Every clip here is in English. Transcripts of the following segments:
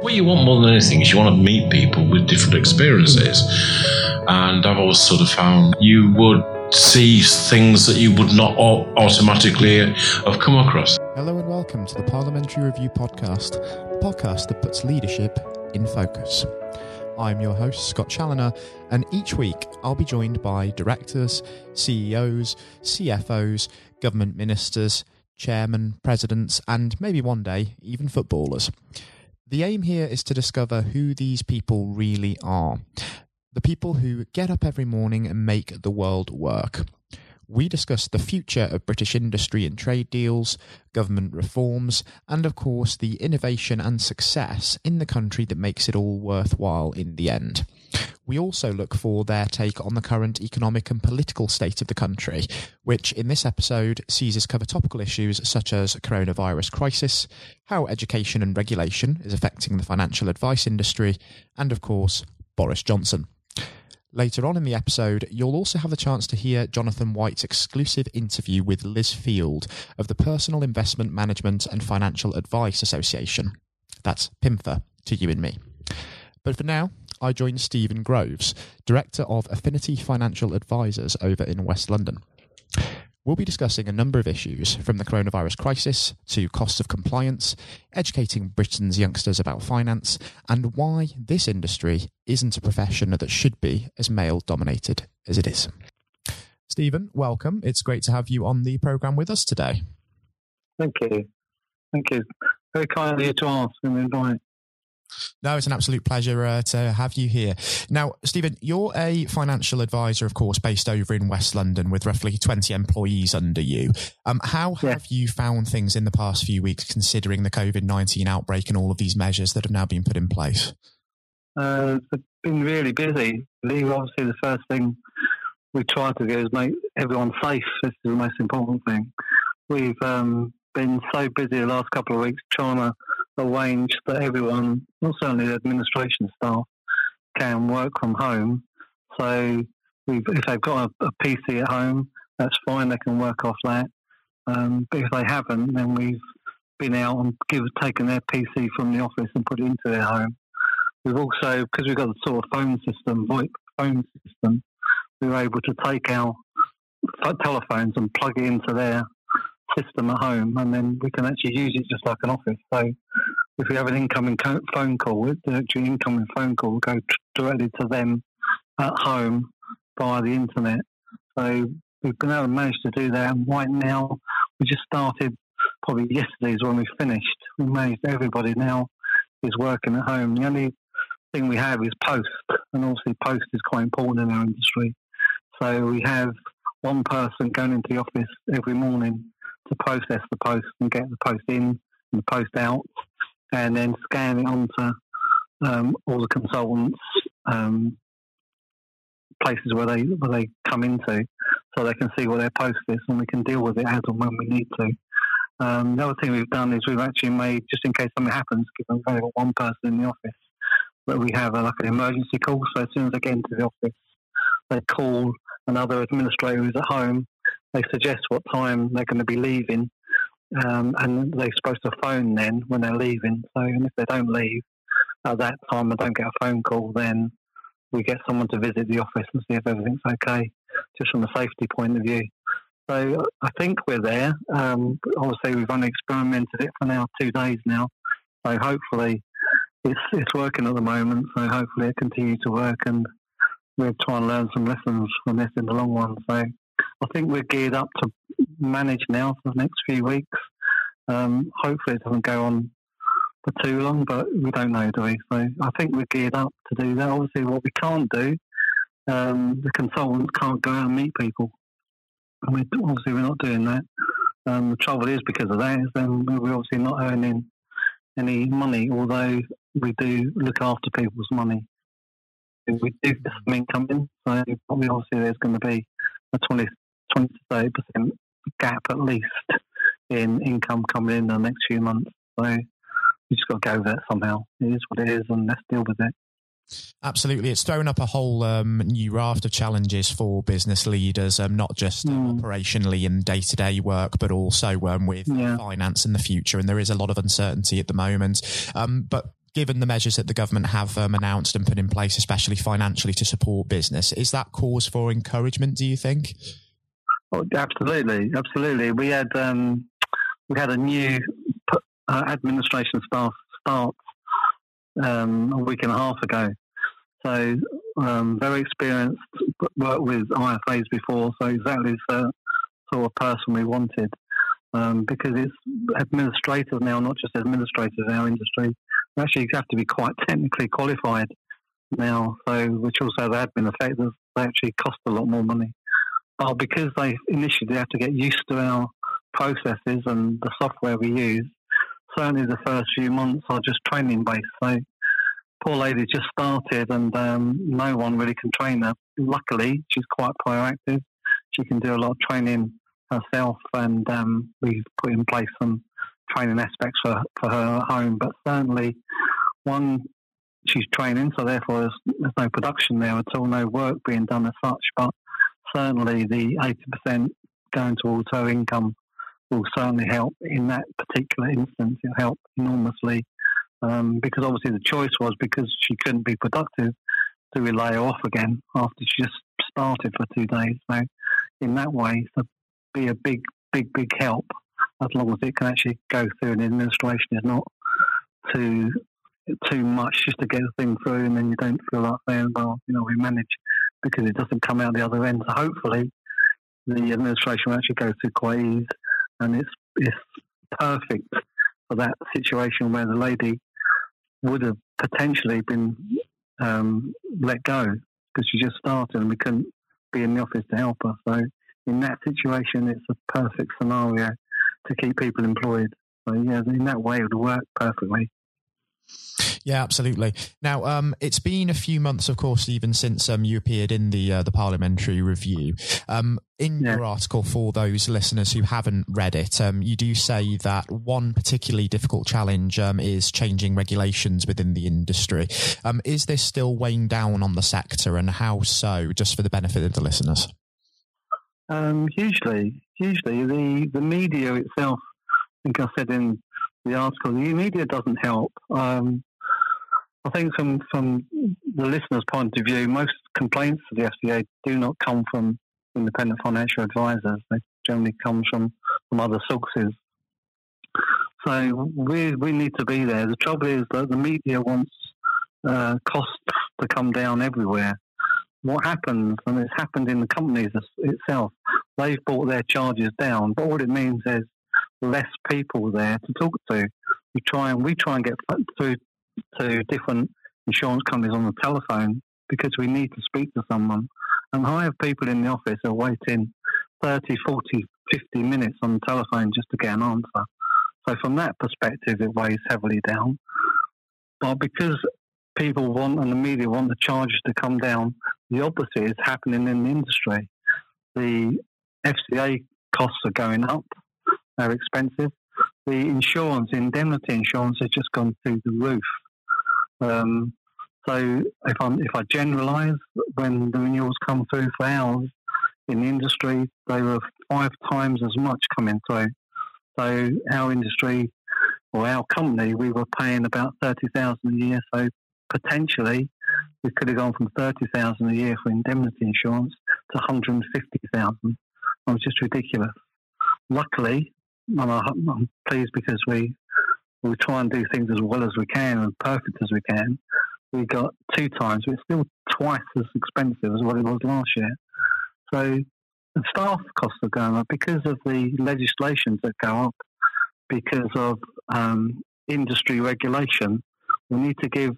What you want more than anything is you want to meet people with different experiences. And I've always sort of found you would see things that you would not automatically have come across. Hello and welcome to the Parliamentary Review Podcast, the podcast that puts leadership in focus. I'm your host, Scott Challinor, and each week I'll be joined by directors, CEOs, CFOs, government ministers, chairmen, presidents, and maybe one day even footballers. The aim here is to discover who these people really are. The people who get up every morning and make the world work. We discuss the future of British industry and trade deals, government reforms, and of course the innovation and success in the country that makes it all worthwhile in the end. We also look for their take on the current economic and political state of the country, which in this episode sees us cover topical issues such as coronavirus crisis, how education and regulation is affecting the financial advice industry, and of course, Boris Johnson. Later on in the episode, you'll also have a chance to hear Jonathan White's exclusive interview with Liz Field of the Personal Investment Management and Financial Advice Association. That's PIMFA to you and me. But for now, I join Steven Groves, Director of Affinity Financial Advisors over in West London. We'll be discussing a number of issues from the coronavirus crisis to cost of compliance, educating Britain's youngsters about finance, and why this industry isn't a profession that should be as male dominated as it is. Steven, welcome. It's great to have you on the programme with us today. Thank you. Thank you. Very kindly to ask and invite. No, it's an absolute pleasure uh, to have you here. Now, Steven, you're a financial advisor, of course, based over in West London with roughly 20 employees under you. Um, how yeah. have you found things in the past few weeks, considering the COVID 19 outbreak and all of these measures that have now been put in place? Uh, it's been really busy. Obviously, the first thing we try to do is make everyone safe. This is the most important thing. We've um, been so busy the last couple of weeks trying to arrange that everyone, not only the administration staff, can work from home. So if they've got a, a, PC at home, that's fine. They can work off that. Um, but if they haven't, then we've been out and give, taken their PC from the office and put it into their home. We've also, because we've got the sort of phone system, VoIP phone system, we were able to take our telephones and plug it into their system at home, and then we can actually use it just like an office. So if we have an incoming phone call, the actual incoming phone call will go directly to them at home via the internet. So we've been able to manage to do that. And right now, we just started. Probably yesterday is when we finished. We managed everybody now is working at home. The only thing we have is post, and obviously post is quite important in our industry. So we have one person going into the office every morning to process the post and get the post in and the post out, and then scan it onto um, all the consultants' um, places where they where they come into, so they can see what their post is, and we can deal with it as and when we need to. Um, the other thing we've done is we've actually made, just in case something happens, given we've only got one person in the office, that we have a, like an emergency call. So as soon as they get into the office, they call another administrator who's at home they suggest what time they're going to be leaving, um, and they're supposed to phone then when they're leaving. So, and if they don't leave at that time and don't get a phone call, then we get someone to visit the office and see if everything's okay, just from a safety point of view. So I think we're there. Um, obviously, we've only experimented it for now two days now. So hopefully, it's it's working at the moment. So hopefully, it continues to work, and we'll try and learn some lessons from this in the long run. So I think we're geared up to manage now for the next few weeks. Um, hopefully, it doesn't go on for too long, but we don't know, do we? So I think we're geared up to do that. Obviously, what we can't do, um, the consultants can't go out and meet people. And we obviously we're not doing that. Um, the trouble is because of that then we're obviously not earning any money, although we do look after people's money. We do get some income in, so obviously there's going to be a 20, 20 to 30 percent gap at least in income coming in the next few months. So we just got to go with it somehow. It is what it is, and let's deal with it. Absolutely, it's thrown up a whole um, new raft of challenges for business leaders, um, not just mm. operationally in day to day work, but also um, with yeah. finance in the future. And there is a lot of uncertainty at the moment. Um, but given the measures that the government have um, announced and put in place, especially financially to support business, is that cause for encouragement? Do you think? Oh, absolutely, absolutely. We had um, we had a new uh, administration staff start um, a week and a half ago. So um, very experienced, worked with IFAs before, so exactly the sort of person we wanted. Um, because it's administrators now, not just administrators in our industry. We actually have to be quite technically qualified now, so which also has admin effect. They actually cost a lot more money. But because they initially have to get used to our processes and the software we use, certainly the first few months are just training based. So poor lady just started and um, no one really can train her. Luckily, she's quite proactive. She can do a lot of training herself and um, we've put in place some training aspects for, for her at home. But certainly, one, she's training, so therefore there's, there's no production there at all, no work being done as such. But certainly the 80% going towards her income will certainly help in that particular instance. It'll help enormously um, because obviously the choice was because she couldn't be productive, we lay off again after she just started for two days? So in that way, it'll be a big, big, big help as long as it can actually go through an administration is not too too much just to get the thing through and then you don't feel like saying, well, you know, we manage because it doesn't come out the other end. So hopefully the administration will actually go through quite easy and it's it's perfect for that situation where the lady would have potentially been um, let go because she just started and we couldn't be in the office to help her. So in that situation, it's a perfect scenario to keep people employed. So yeah, in that way, it would work perfectly. Yeah, absolutely. Now, um, it's been a few months, of course, even since um, you appeared in the uh, the parliamentary review. Um, in yeah. your article, for those listeners who haven't read it, um, you do say that one particularly difficult challenge um, is changing regulations within the industry. Um, is this still weighing down on the sector, and how so? Just for the benefit of the listeners. hugely, hugely. The the media itself, I think I said in the article, the media doesn't help. Um, I think from from the listener's point of view, most complaints to the FCA do not come from independent financial advisors. They generally come from, from other sources. So we we need to be there. The trouble is that the media wants uh, costs to come down everywhere. What happens, and it's happened in the companies itself, they've brought their charges down. But what it means is less people there to talk to. We try and we try and get through to different insurance companies on the telephone because we need to speak to someone. And I have people in the office are waiting 30, 40, 50 minutes on the telephone just to get an answer. So from that perspective, it weighs heavily down. But because people want and the media want the charges to come down, the opposite is happening in the industry. The FCA costs are going up, they're expensive. The insurance, indemnity insurance, has just gone through the roof. Um, so if i if I generalise, when the renewals come through for ours in the industry, they were five times as much coming through. So our industry or our company, we were paying about thirty thousand a year. So potentially, we could have gone from thirty thousand a year for indemnity insurance to one hundred and fifty thousand. It was just ridiculous. Luckily, I'm pleased because we we try and do things as well as we can and perfect as we can. We got two times, but it's still twice as expensive as what it was last year. So the staff costs are going up because of the legislations that go up, because of um, industry regulation. We need to give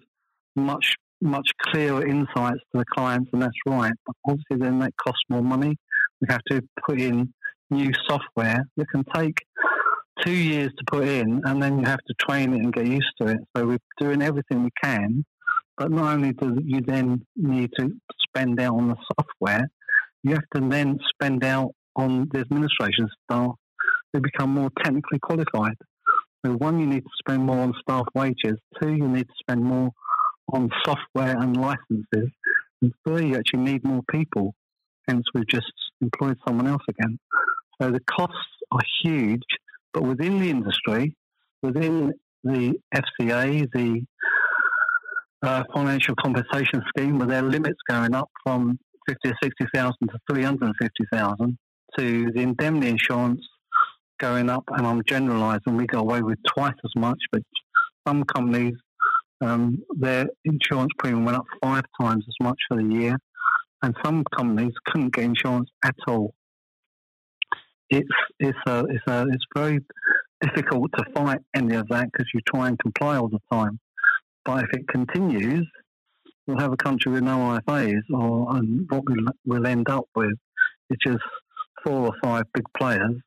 much much clearer insights to the clients, and that's right. But obviously, then that costs more money. We have to put in new software that can take two years to put in, and then you have to train it and get used to it. So we're doing everything we can, but not only do you then need to spend out on the software, you have to then spend out on the administration staff to become more technically qualified. So one, you need to spend more on staff wages. Two, you need to spend more on software and licenses. And three, you actually need more people. Hence, we've just employed someone else again. So the costs are huge but within the industry, within the FCA, the uh, financial compensation scheme with their limits going up from 50 or 60,000 to 350,000 to the indemnity insurance going up, and I'm generalising, we go away with twice as much, but some companies, um, their insurance premium went up five times as much for the year, and some companies couldn't get insurance at all. It's it's a, it's a, it's very difficult to fight any of that because you try and comply all the time. But if it continues, we'll have a country with no IFAs, or and what we'll, we'll end up with is just four or five big players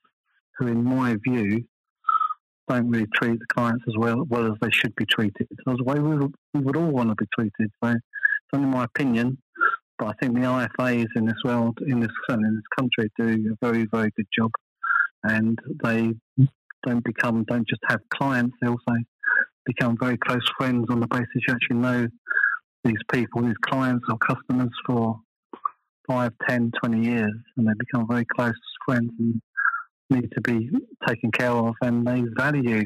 who, in my view, don't really treat the clients as well, well as they should be treated. That's the way we would, we would all want to be treated. So it's only my opinion, but I think the IFAs in this world, in this certainly in this country, do a very, very good job, and they don't become don't just have clients; they also become very close friends on the basis you actually know these people, these clients or customers for five, ten, twenty years, and they become very close friends and need to be taken care of, and they value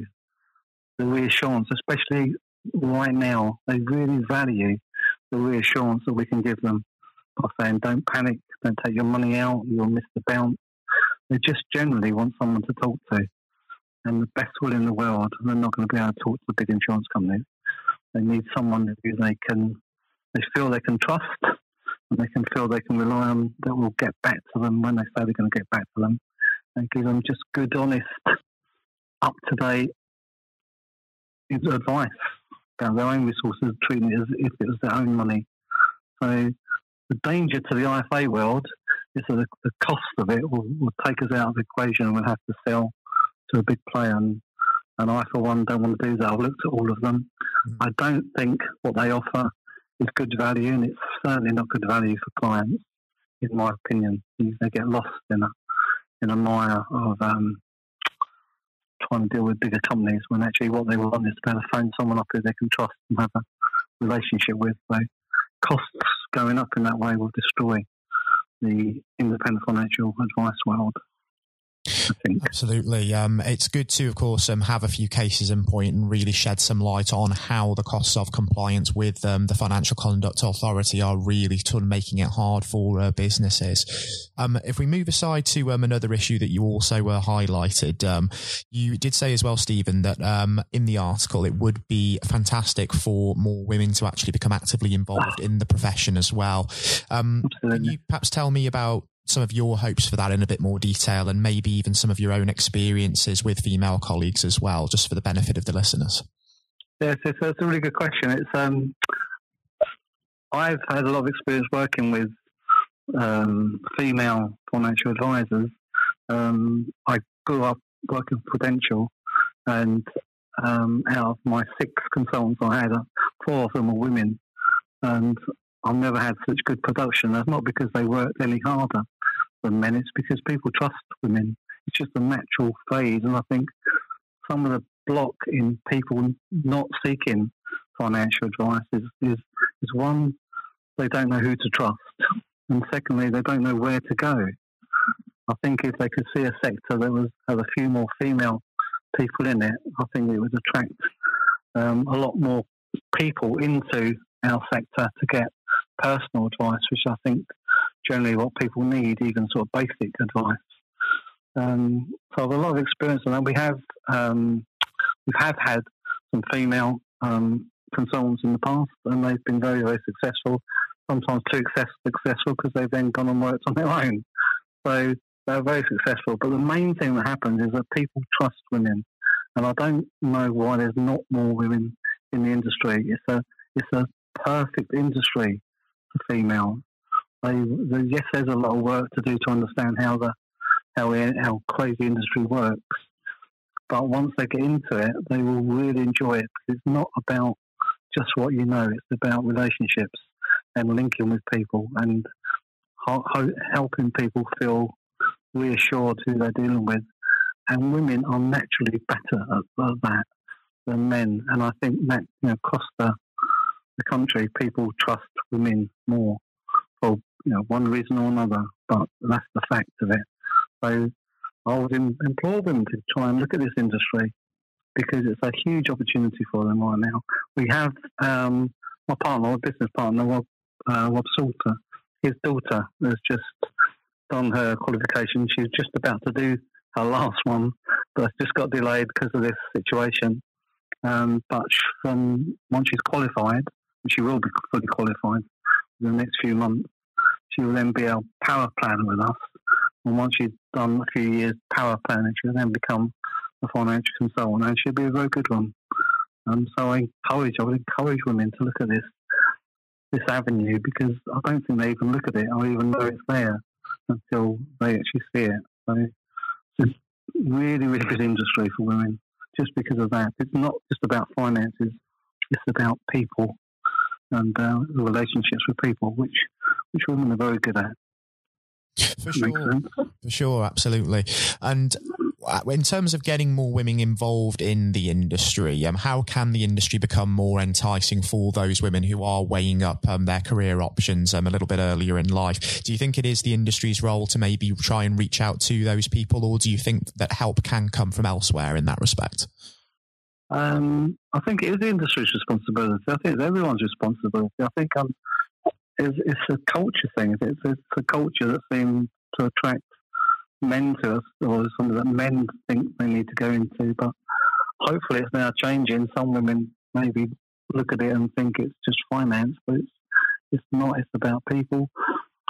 the reassurance, especially right now. They really value the reassurance that we can give them by saying, "Don't panic, don't take your money out, you'll miss the bounce." They just generally want someone to talk to, and the best will in the world. They're not going to be able to talk to the big insurance companies. They need someone who they can, they feel they can trust, and they can feel they can rely on that will get back to them when they say they're going to get back to them and give them just good, honest, up to date advice about their own resources, treating it as if it was their own money. So the danger to the IFA world is that the, the cost of it will, will, take us out of the equation and we'll have to sell to a big player. And, and I, for one, don't want to do that. I've looked at all of them. Mm. I don't think what they offer is good value, and it's certainly not good value for clients, in my opinion. They get lost in a in a mire of um, trying to deal with bigger companies when actually what they want is to be able to phone someone up who they can trust and have a relationship with. So costs going up in that way will destroy the independent financial advice world. Absolutely. Um, it's good to, of course, um, have a few cases in point and really shed some light on how the costs of compliance with um, the Financial Conduct Authority are really sort of making it hard for uh, businesses. Um, if we move aside to um, another issue that you also uh, highlighted, um, you did say as well, Steven, that in the article it would be fantastic for more women to actually become actively involved in the profession as well. can you perhaps tell me about some of your hopes for that in a bit more detail and maybe even some of your own experiences with female colleagues as well, just for the benefit of the listeners? Yes, it's, it's a really good question. It's um, I've had a lot of experience working with um, female financial advisors. Um, I grew up working for Prudential, and um, out of my six consultants I had, four of them were women, and I've never had such good production. That's not because they worked any harder than men. It's because people trust women. It's just a natural phase, and I think some of the block in people not seeking financial advice is, is, is one, they don't know who to trust, and secondly, they don't know where to go. I think if they could see a sector that was had a few more female people in it, I think it would attract um, a lot more people into our sector to get personal advice, which I think generally what people need, even sort of basic advice. Um, so I've a lot of experience on that. We have um, we have had some female um, consultants in the past, and they've been very very successful. Sometimes too successful because they've then gone and worked on their own. So they're very successful. But the main thing that happens is that people trust women, and I don't know why there's not more women in the industry. It's a it's a perfect industry female. They, they, yes, there's a lot of work to do to understand how the how how crazy industry works. But once they get into it, they will really enjoy it. It's not about just what you know; it's about relationships and linking with people and helping people feel reassured who they're dealing with. And women are naturally better at, at that than men. And I think that you know, across the the country, people trust women more for you know one reason or another. But that's the fact of it. So I would implore them to try and look at this industry because it's a huge opportunity for them right now. We have um, my partner, my business partner, Rob, uh, Rob Salter, his daughter has just done her qualification. She's just about to do her last one, but just got delayed because of this situation. Um, but from once she's qualified, she will be fully qualified in the next few months, she will then be a power planner with us. And once she's done a few years paraplanning, she'll then become a financial consultant, and she'll be a very good one. And so I encourage, I would encourage women to look at this this avenue because I don't think they even look at it or even know it's there until they actually see it. So it's really, really good industry for women just because of that. It's not just about finances; it's about people and uh, the relationships with people, which which women are very good at. For sure, for sure, absolutely. And uh, in terms of getting more women involved in the industry, um, how can the industry become more enticing for those women who are weighing up um, their career options um, a little bit earlier in life? Do you think it is the industry's role to maybe try and reach out to those people, or do you think that help can come from elsewhere in that respect? Um, I think it is the industry's responsibility. I think it's everyone's responsibility. I think um, it's, it's a culture thing. It's, it's a culture that seems to attract men to us, or something that men think they need to go into. But hopefully, it's now changing. Some women maybe look at it and think it's just finance, but it's it's not. It's about people.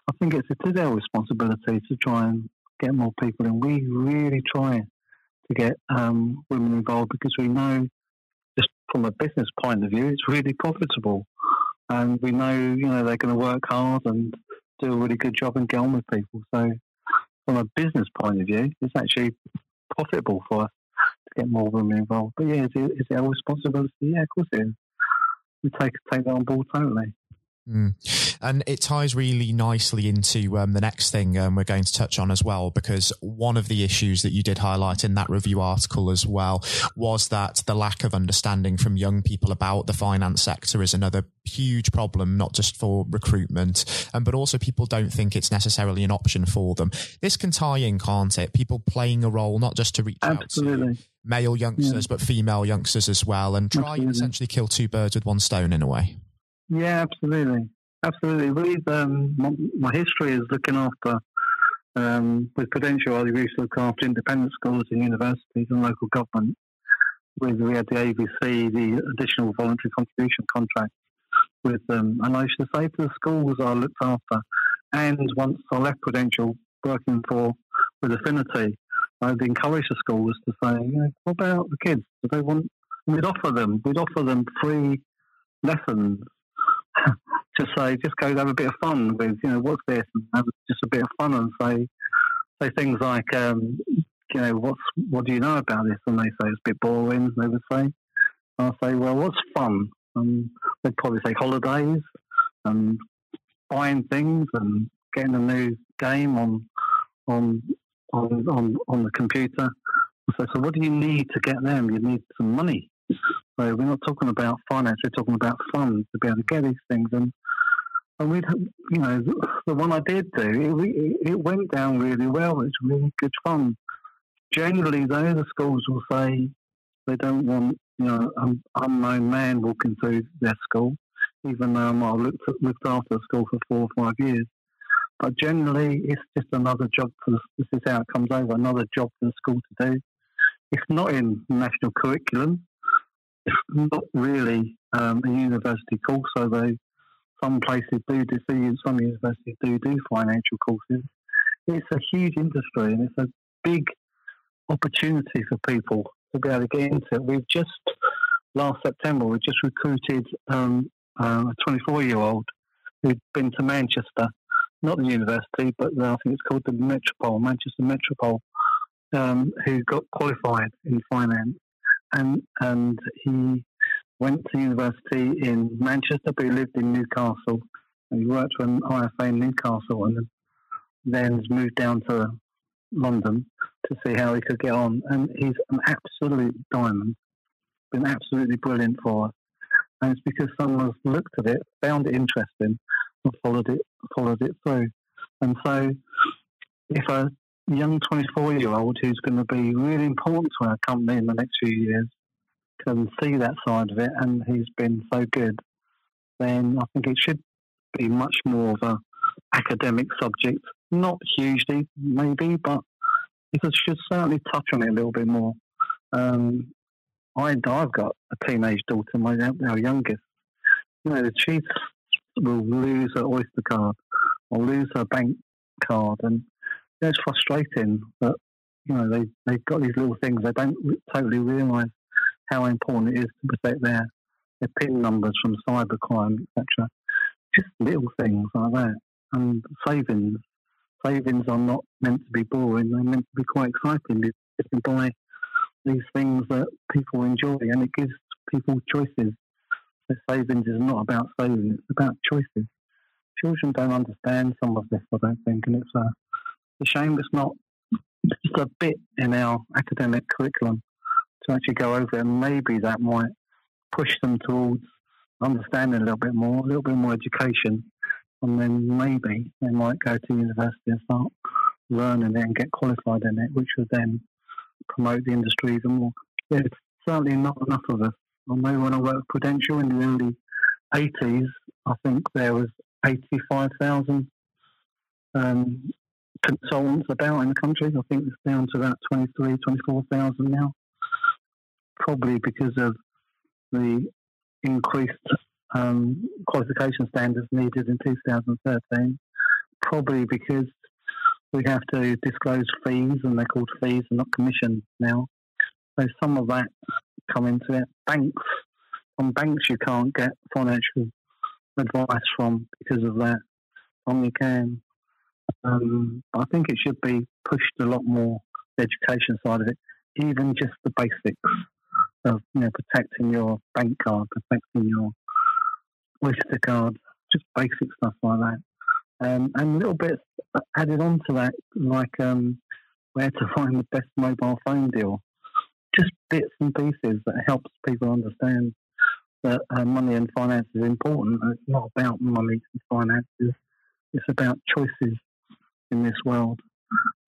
I think it's it is our responsibility to try and get more people in. We really try to get um, women involved because we know, just from a business point of view, it's really profitable, and we know you know they're going to work hard and do a really good job and get on with people. So, from a business point of view, it's actually profitable for us to get more women involved. But yeah, is it, is it our responsibility? Yeah, of course it is. We take take that on board totally. Mm. And it ties really nicely into um, the next thing um, we're going to touch on as well, because one of the issues that you did highlight in that review article as well was that the lack of understanding from young people about the finance sector is another huge problem, not just for recruitment, um, but also people don't think it's necessarily an option for them. This can tie in, can't it? People playing a role, not just to reach Absolutely. out to male youngsters, yeah. but female youngsters as well, and try Absolutely. and essentially kill two birds with one stone in a way. Yeah, absolutely, absolutely. We've um, my, history is looking after um, with Prudential. I used to look after independent schools and universities and local government. With we had the AVC, the additional voluntary contribution contract with them, and I to say to the schools I looked after, and once I left Prudential, working for with Affinity, I'd encourage the schools to say, what about the kids? Do they want? We'd offer them, we'd offer them free lessons to say, just go have a bit of fun with, you know, what's this, and have just a bit of fun and say, say things like, um, you know, what's what do you know about this? And they say it's a bit boring. They would say, I'll say, well, what's fun? And they'd probably say holidays and buying things and getting a new game on on on on, on the computer. So, so what do you need to get them? You need some money. So we're not talking about finance, we're talking about funds to be able to get these things. And and we'd, you know, the one I did do, it, it went down really well. It's really good fun. Generally, though, the schools will say they don't want, you know, an unknown man walking through their school, even though I might have looked, looked after the school for four or five years. But generally, it's just another job for the, this is how it comes over, another job for the school to do. It's not in national curriculum it's not really um, a university course, so they some places do do some universities do do financial courses. It's a huge industry and it's a big opportunity for people to be able to get into it. We've just last September we just recruited um, uh, a 24 year old who'd been to Manchester, not the university, but I think it's called the Metropole, Manchester Metropole, um, who got qualified in finance and and he went to university in Manchester, but he lived in Newcastle. And he worked for an IFA in Newcastle, and then moved down to London to see how he could get on. And he's an absolute diamond, been absolutely brilliant for us. And it's because someone's looked at it, found it interesting, and followed it followed it through. And so, if a young 24 year old who's going to be really important to our company in the next few years can see that side of it, and he's been so good. then I think it should be much more of a academic subject. Not hugely, maybe, but it should certainly touch on it a little bit more. Um, I, I've got a teenage daughter, my our youngest. You know, she will lose her Oyster card or lose her bank card, and it's frustrating that you know they they've got these little things they don't totally realise how important it is to protect their their PIN numbers from cybercrime, etc. Just little things like that. And savings, savings are not meant to be boring. They're meant to be quite exciting. You can buy these things that people enjoy, and it gives people choices. Savings is not about saving; it's about choices. Children don't understand some of this, I don't think, and it's uh, a, a shame it's not just a bit in our academic curriculum to actually go over, and maybe that might push them towards understanding a little bit more, a little bit more education, and then maybe they might go to university and start learning it and get qualified in it, which would then promote the industry even more. There's certainly not enough of us. I know when I worked Prudential in the early 80s, I think there was 85,000 um, consultants about in the country. I think it's down to about 23, 24,000 now. Probably because of the increased um, qualification standards needed in 2013. Probably because we have to disclose fees, and they're called fees and not commissions now. So some of that come into it. Banks, on banks, you can't get financial advice from because of that. You can. Um, I think it should be pushed a lot more. The education side of it, even just the basics of you know protecting your bank card, protecting your Oyster card, just basic stuff like that. Um, and little bits added on to that, like um, where to find the best mobile phone deal. Just bits and pieces that helps people understand that uh, money and finance is important. It's not about money and finances. It's about choices in this world.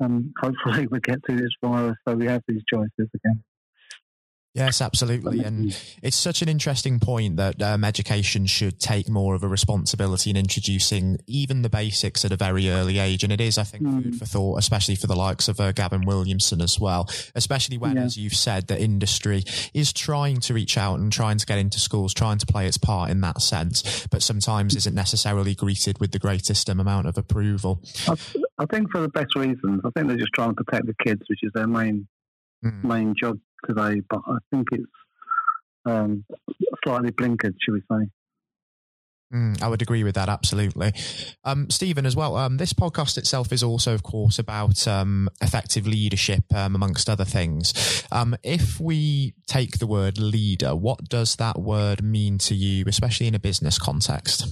Um, hopefully we get through this virus so we have these choices again. Yes, absolutely. And it's such an interesting point that um, education should take more of a responsibility in introducing even the basics at a very early age. And it is, I think, mm. food for thought, especially for the likes of uh, Gavin Williamson as well, especially when, yeah. as you've said, the industry is trying to reach out and trying to get into schools, trying to play its part in that sense, but sometimes isn't necessarily greeted with the greatest amount of approval. I, I think for the best reasons. I think they're just trying to protect the kids, which is their main mm. main job today, but I think it's um, slightly blinkered, should we say. Mm, I would agree with that absolutely, um, Steven as well. Um, this podcast itself is also, of course, about um, effective leadership, um, amongst other things. Um, if we take the word leader, what does that word mean to you, especially in a business context?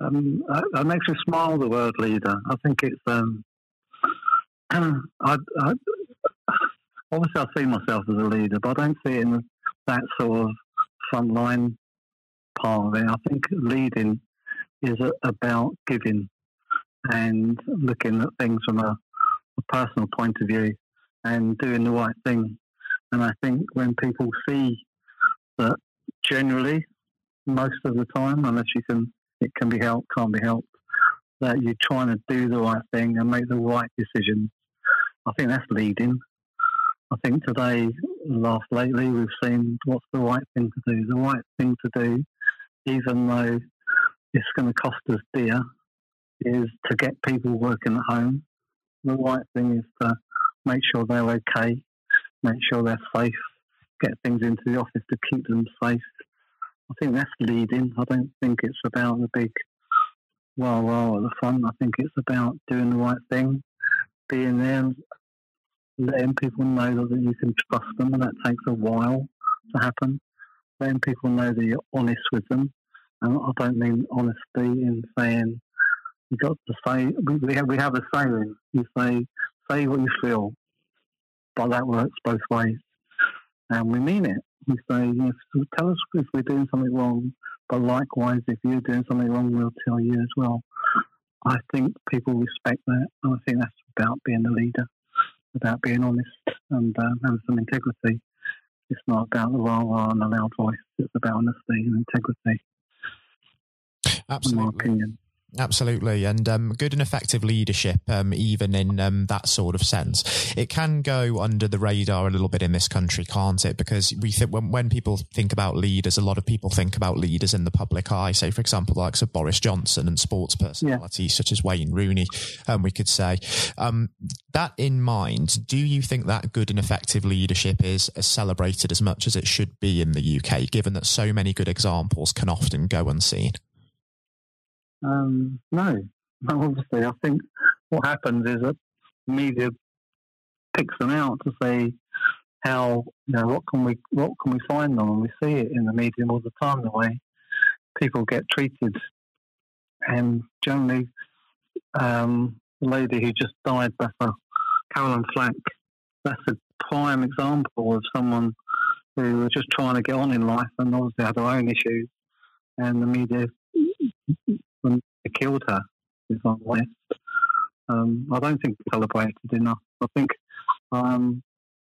Um, that makes me smile. The word leader. I think it's. I, I, obviously I see myself as a leader, but I don't see it in that sort of frontline part of it. I think leading is about giving and looking at things from a, a personal point of view and doing the right thing. And I think when people see that generally, most of the time, unless you can, it can be helped, can't be helped, that you're trying to do the right thing and make the right decisions. I think that's leading. I think today, last lately, we've seen what's the right thing to do. The right thing to do, even though it's going to cost us dear, is to get people working at home. The right thing is to make sure they're okay, make sure they're safe, get things into the office to keep them safe. I think that's leading. I don't think it's about the big wow wow at the front. I think it's about doing the right thing, being there letting people know that you can trust them, and that takes a while to happen. Letting people know that you're honest with them, and I don't mean honesty in saying you got to say. We have we have a saying. You say say what you feel, but that works both ways, and we mean it. We say tell us if we're doing something wrong, but likewise, if you're doing something wrong, we'll tell you as well. I think people respect that, and I think that's about being a leader about being honest and uh, having some integrity. It's not about the raw and the loud voice. It's about honesty and integrity. Absolutely. In Absolutely, and um, good and effective leadership, um, even in um, that sort of sense, it can go under the radar a little bit in this country, can't it? Because we think when, when people think about leaders, a lot of people think about leaders in the public eye. Say, for example, like of Boris Johnson and sports personalities yeah. such as Wayne Rooney. Um, we could say um, that in mind. Do you think that good and effective leadership is celebrated as much as it should be in the UK, given that so many good examples can often go unseen? Um, no, obviously, I think what happens is that media picks them out to say how you know what can we what can we find them, and we see it in the media all the time the way people get treated, and generally, um, the lady who just died, Bethel Caroline Flack, that's a prime example of someone who was just trying to get on in life and obviously had her own issues, and the media killed her, if I'm honest. Um, I don't think celebrated enough. I think um,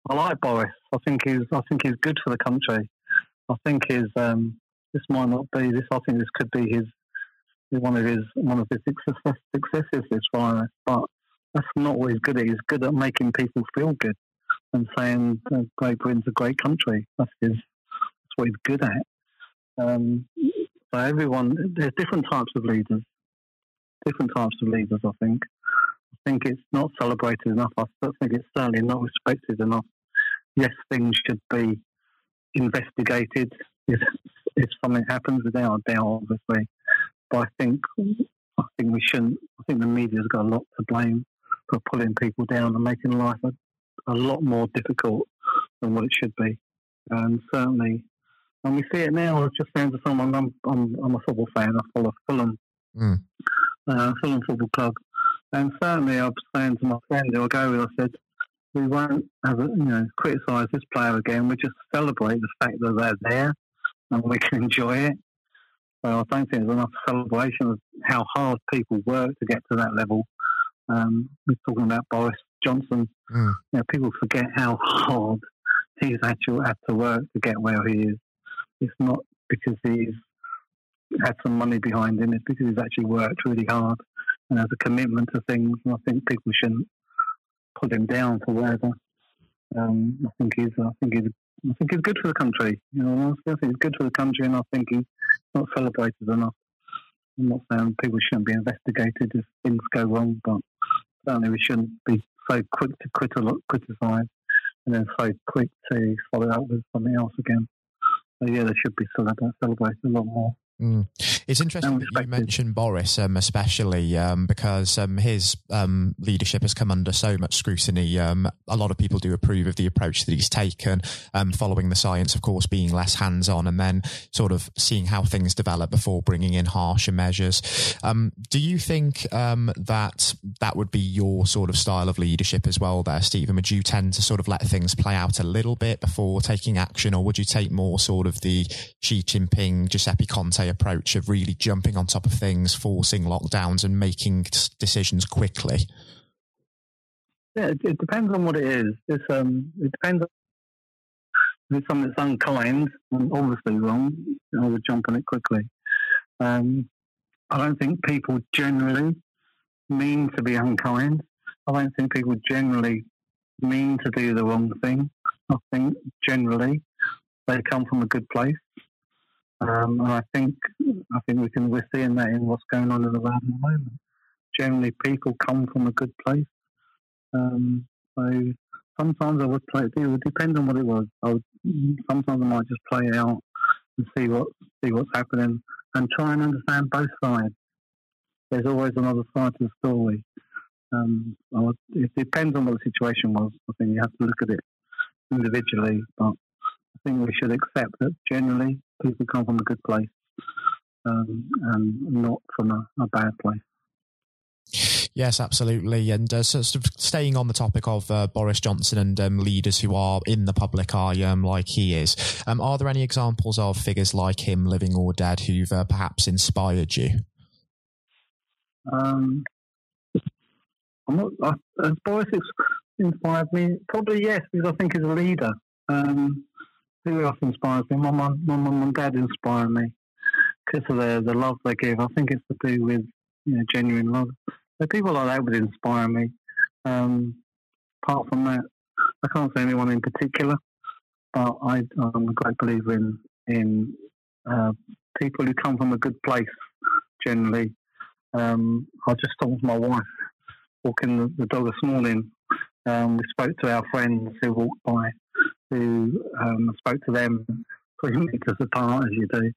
I like Boris. I think he's I think he's good for the country. I think his um, this might not be this. I think this could be his one of his one of his success, successes this virus. But that's not what he's good at. He's good at making people feel good and saying uh, Great Britain's a great country. That's his. That's what he's good at. Um, so everyone, there's different types of leaders, different types of leaders. I think. I think it's not celebrated enough. I think it's certainly not respected enough. Yes, things should be investigated if if something happens, without a doubt, obviously. But I think I think we shouldn't. I think the media's got a lot to blame for pulling people down and making life a, a lot more difficult than what it should be. And certainly, and we see it now. I was just saying to someone, I'm, I'm, I'm a football fan. I follow Fulham, mm. Uh, Fulham Football Club. And certainly I was saying to my friend who I go with, I said, we won't have a, you know, criticise this player again. We just celebrate the fact that they're there and we can enjoy it. So I don't think there's enough celebration of how hard people work to get to that level. Um, we're talking about Boris Johnson. Mm. You know, people forget how hard he's actually had to work to get where he is. It's not because he's had some money behind him. is because he's actually worked really hard and has a commitment to things. And I think people shouldn't put him down for whatever. Um, I think he's. I think he's. I think he's good for the country. You know, honestly, I think he's good for the country, and I think he's not celebrated enough. I'm not saying people shouldn't be investigated if things go wrong, but certainly we shouldn't be so quick to criticise and then so quick to follow up with something else again. So yeah, they should be celebrated a lot more. Mm. It's interesting that you mentioned Boris, um, especially um, because um, his um, leadership has come under so much scrutiny. Um, a lot of people do approve of the approach that he's taken, um, following the science, of course, being less hands on and then sort of seeing how things develop before bringing in harsher measures. do you think that that would be your sort of style of leadership as well, there, Steven? Would you tend to sort of let things play out a little bit before taking action, or would you take more sort of the Xi Jinping, Giuseppe Conte approach of really jumping on top of things, forcing lockdowns, and making decisions quickly? Yeah, it, it depends on what it is. It's, um, it depends. If it's something that's unkind and obviously wrong, I would jump on it quickly. Um, I don't think people generally mean to be unkind. I don't think people generally mean to do the wrong thing. I think generally they come from a good place. Um, and I think I think we can we're seeing that in what's going on in the world at the moment. Generally, people come from a good place. Um, so sometimes I would play. It would depend on what it was. I would, sometimes I might just play it out and see what see what's happening and try and understand both sides. There's always another side to the story. Um, would, it depends on what the situation was. I think you have to look at it individually, but I think we should accept that generally people come from a good place um, and not from a, a bad place. Yes, absolutely. And uh, sort of staying on the topic of uh, Boris Johnson and um, leaders who are in the public eye, um, like he is, um, are there any examples of figures like him, living or dead, who've uh, perhaps inspired you? Um, I'm not, uh, Boris has inspired me. Probably yes, because I think he's a leader. Um, who else inspires me? My mum, my mum and dad inspire me. because of the, the love they give. I think it's to do with you know, genuine love. So people like that would inspire me. Um, apart from that, I can't say anyone in particular, but I, am a great believer in in uh, people who come from a good place. Generally, um, I just talked to my wife walking the, the dog this morning. Um, we spoke to our friends who walked by, who um, spoke to them three meters apart, as you do.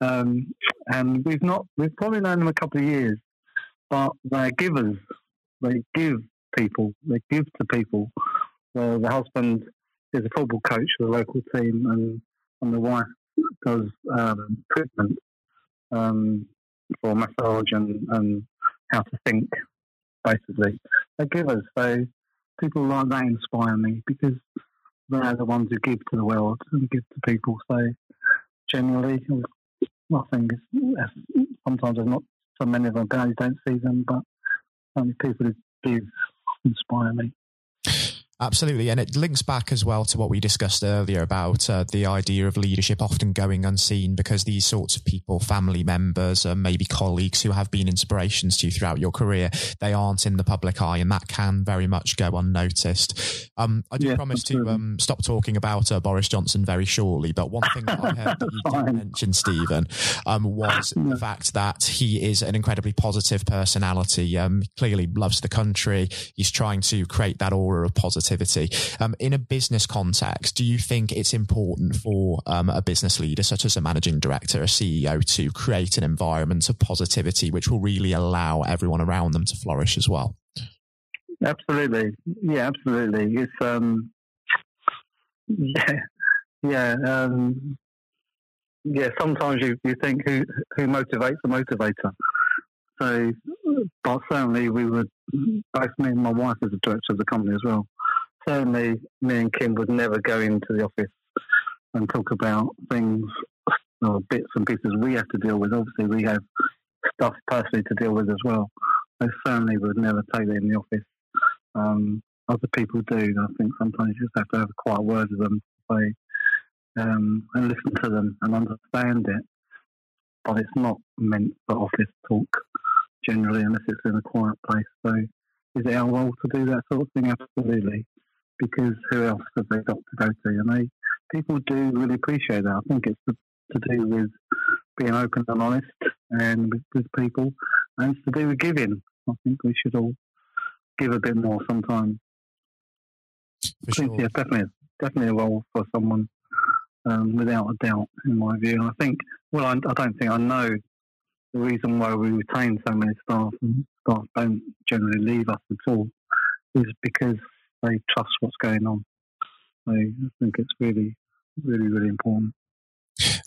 Um, and we've not, we've probably known them a couple of years, but they're givers. They give people, they give to people. The husband is a football coach for the local team, and, and the wife does um, treatment um, for massage and, and how to think, basically. They give us. So people like that inspire me because they're the ones who give to the world and give to people. So generally, I think sometimes there's not so many of them. You don't see them, but only people who do inspire me. Absolutely. And it links back as well to what we discussed earlier about uh, the idea of leadership often going unseen because these sorts of people, family members, uh, maybe colleagues who have been inspirations to you throughout your career, they aren't in the public eye and that can very much go unnoticed. Um, I do yeah, promise to um, stop talking about uh, Boris Johnson very shortly, but one thing that I heard that you did mention, Steven, um, was the fact that he is an incredibly positive personality. Um, clearly loves the country. He's trying to create that aura of positivity positivity. Um, in a business context, do you think it's important for um, a business leader, such as a managing director, a CEO, to create an environment of positivity which will really allow everyone around them to flourish as well? Absolutely, yeah, absolutely. It's um, yeah, yeah, um, yeah. Sometimes you, you think who who motivates the motivator. So, but certainly we would both me and my wife as the director of the company as well certainly me and Kim would never go into the office and talk about things or bits and pieces we have to deal with. Obviously, we have stuff personally to deal with as well. I certainly would never take it in the office. Um, other people do. I think sometimes you just have to have a quiet word with them say, um, and listen to them and understand it. But it's not meant for office talk generally, unless it's in a quiet place. So, is it our role to do that sort of thing? Absolutely because who else have they got to go to? And they people do really appreciate that. I think it's to, to do with being open and honest and with, with people, and it's to do with giving. I think we should all give a bit more sometimes. For sure. yeah, definitely, definitely a role for someone, um, without a doubt, in my view. And I think, well, I, I don't think I know the reason why we retain so many staff and staff don't generally leave us at all is because they trust what's going on. I think it's really, really, really important.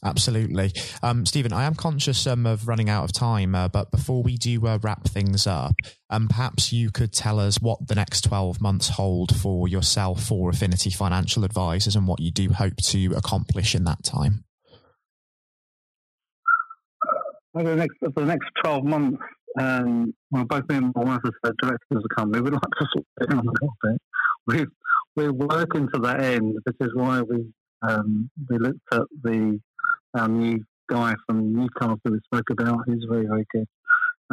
Absolutely. Um, Steven, I am conscious um, of running out of time, uh, but before we do uh, wrap things up, um, perhaps you could tell us what the next 12 months hold for yourself or Affinity Financial Advisors and what you do hope to accomplish in that time. Over the next, for the next 12 months, um, well, both me and my wife as directors of the company, we'd like to sort of down a little bit we we're working to that end, which is why we um, we looked at the um, new guy from Newcastle we spoke about. He's very very good.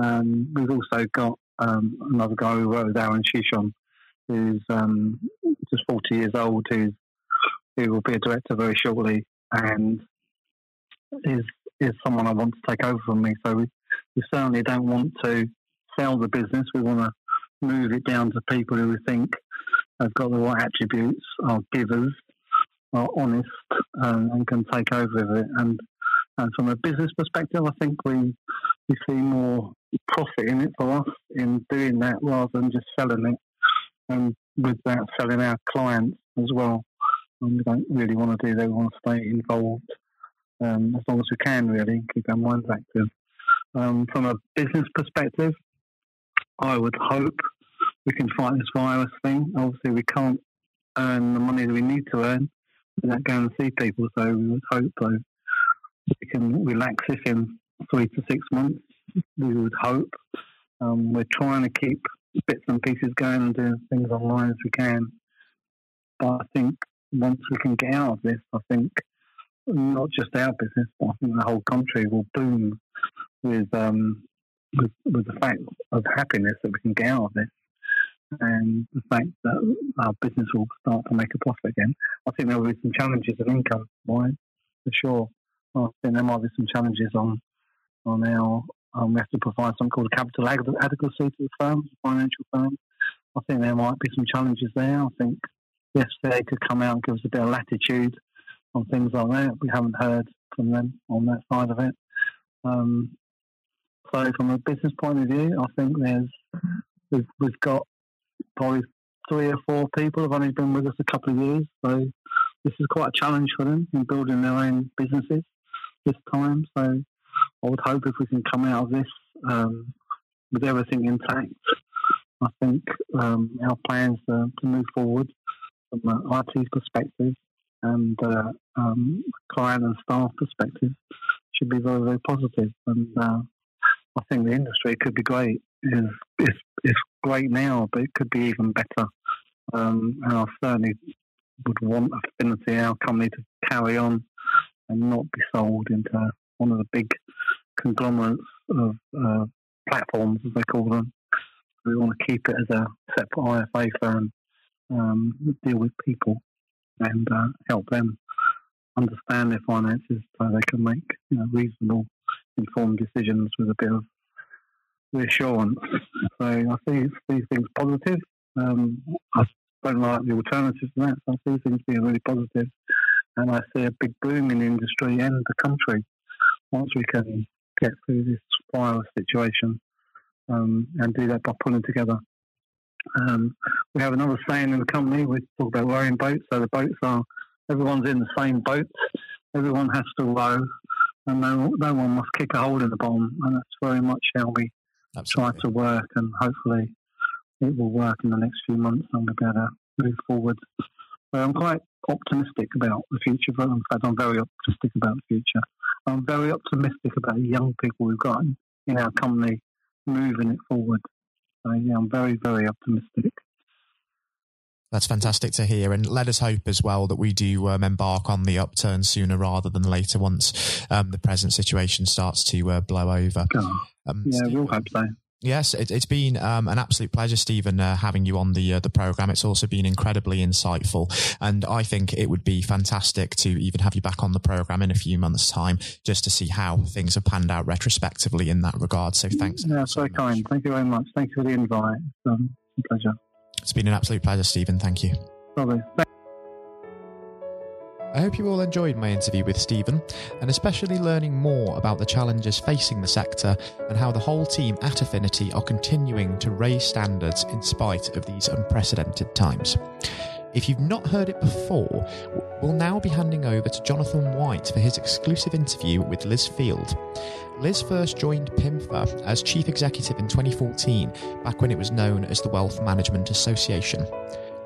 Um, we've also got um, another guy who worked with Aaron Shishon, who's um, just 40 years old, who's who will be a director very shortly, and is is someone I want to take over from me. So we, we certainly don't want to sell the business. We want to move it down to people who we think have got the right attributes, are givers, are honest, um, and can take over with it. And, and from a business perspective, I think we we see more profit in it for us in doing that rather than just selling it, and with that selling our clients as well. And we don't really want to do that. We want to stay involved um, as long as we can, really, keep our minds active. Um, from a business perspective, I would hope we can fight this virus thing. Obviously, we can't earn the money that we need to earn without going to see people. So we would hope, though, we can relax this in three to six months. We would hope. Um, we're trying to keep bits and pieces going and doing things online as we can. But I think once we can get out of this, I think not just our business, but I think the whole country will boom with um, with, with the fact of happiness that we can get out of this, and the fact that our business will start to make a profit again. I think there will be some challenges of income, right? For sure. I think there might be some challenges on on our. Um, we have to provide something called capital adequacy to the firms, financial firms. I think there might be some challenges there. I think the they could come out and give us a bit of latitude on things like that. We haven't heard from them on that side of it. Um, so, from a business point of view, I think there's we've, we've got probably three or four people have only been with us a couple of years, so this is quite a challenge for them in building their own businesses this time. So, I would hope if we can come out of this um, with everything intact, I think um, our plans uh, to move forward from an IT perspective and uh, um, client and staff perspective should be very, very positive. And uh, I think the industry could be great. It's, it's, it's great now, but it could be even better. Um, and I certainly would want Affinity, our company, to carry on and not be sold into one of the big conglomerates of uh, platforms, as they call them. We want to keep it as a separate IFA firm, um, deal with people and uh, help them understand their finances so they can make you know, reasonable, informed decisions with a bit of reassurance. So I see these things positive. Um, I don't like the alternatives to that, so I see things being really positive. positive, and I see a big boom in the industry and the country once we can get through this virus situation um, and do that by pulling together. Um, we have another saying in the company. We talk about rowing boats. So the boats are everyone's in the same boat. Everyone has to row, and no, no one must kick a hole in the bomb. And that's very much how we Absolutely. try to work. And hopefully, it will work in the next few months, and be able to move forward. So I'm quite optimistic about the future. In fact, I'm very optimistic about the future. I'm very optimistic about the young people we've got in our company moving it forward. So yeah, I'm very, very optimistic. That's fantastic to hear, and let us hope as well that we do um, embark on the upturn sooner rather than later once um, the present situation starts to uh, blow over. Um, yeah, we'll hope so. Yes, it, has been um, an absolute pleasure, Steven, uh, having you on the uh, the program. It's also been incredibly insightful, and I think it would be fantastic to even have you back on the program in a few months' time, just to see how things have panned out retrospectively in that regard. So, thanks. Yeah, so, so kind. Thank you very much. Thank you for the invite. Um, pleasure. It's been an absolute pleasure, Steven. Thank you. I hope you all enjoyed my interview with Steven, and especially learning more about the challenges facing the sector and how the whole team at Affinity are continuing to raise standards in spite of these unprecedented times. If you've not heard it before, we'll now be handing over to Jonathan White for his exclusive interview with Liz Field. Liz first joined PIMFA as Chief Executive in 2014, back when it was known as the Wealth Management Association.